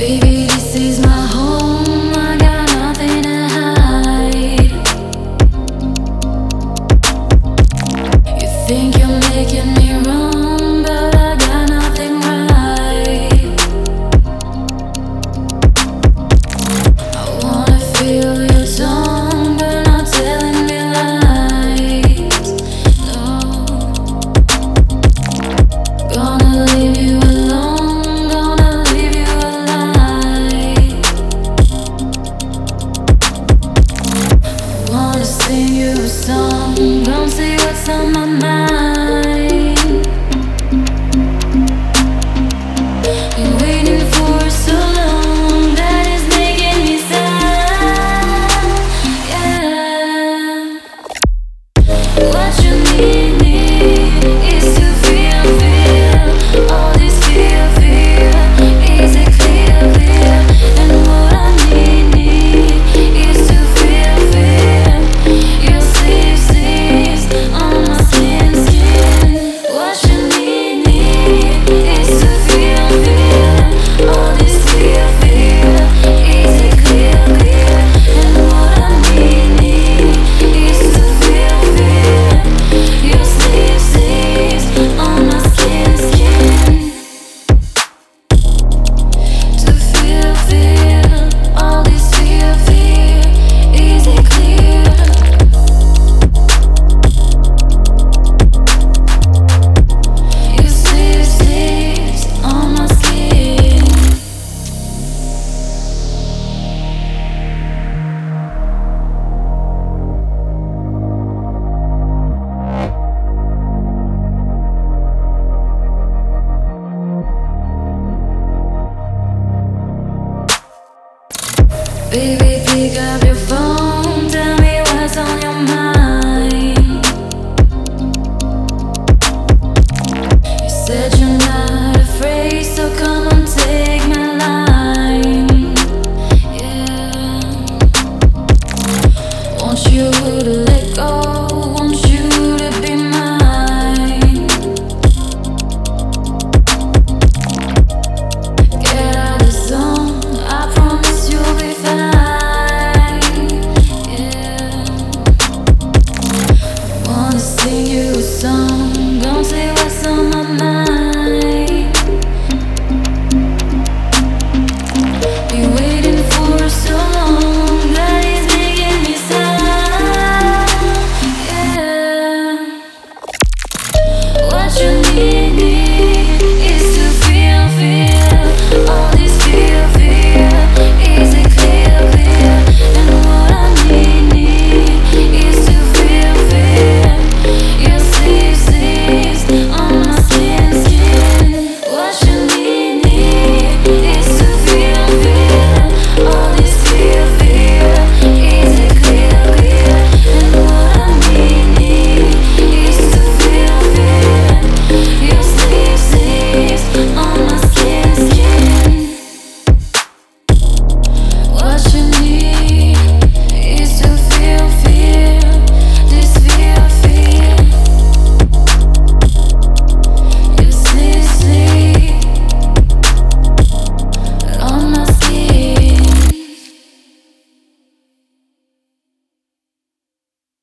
Baby, this is my home. song. Won't say what's on my mind. Baby, pick up your phone. Tell me what's on your mind. You said you're not afraid, so come take my line. Yeah. Want you to let go.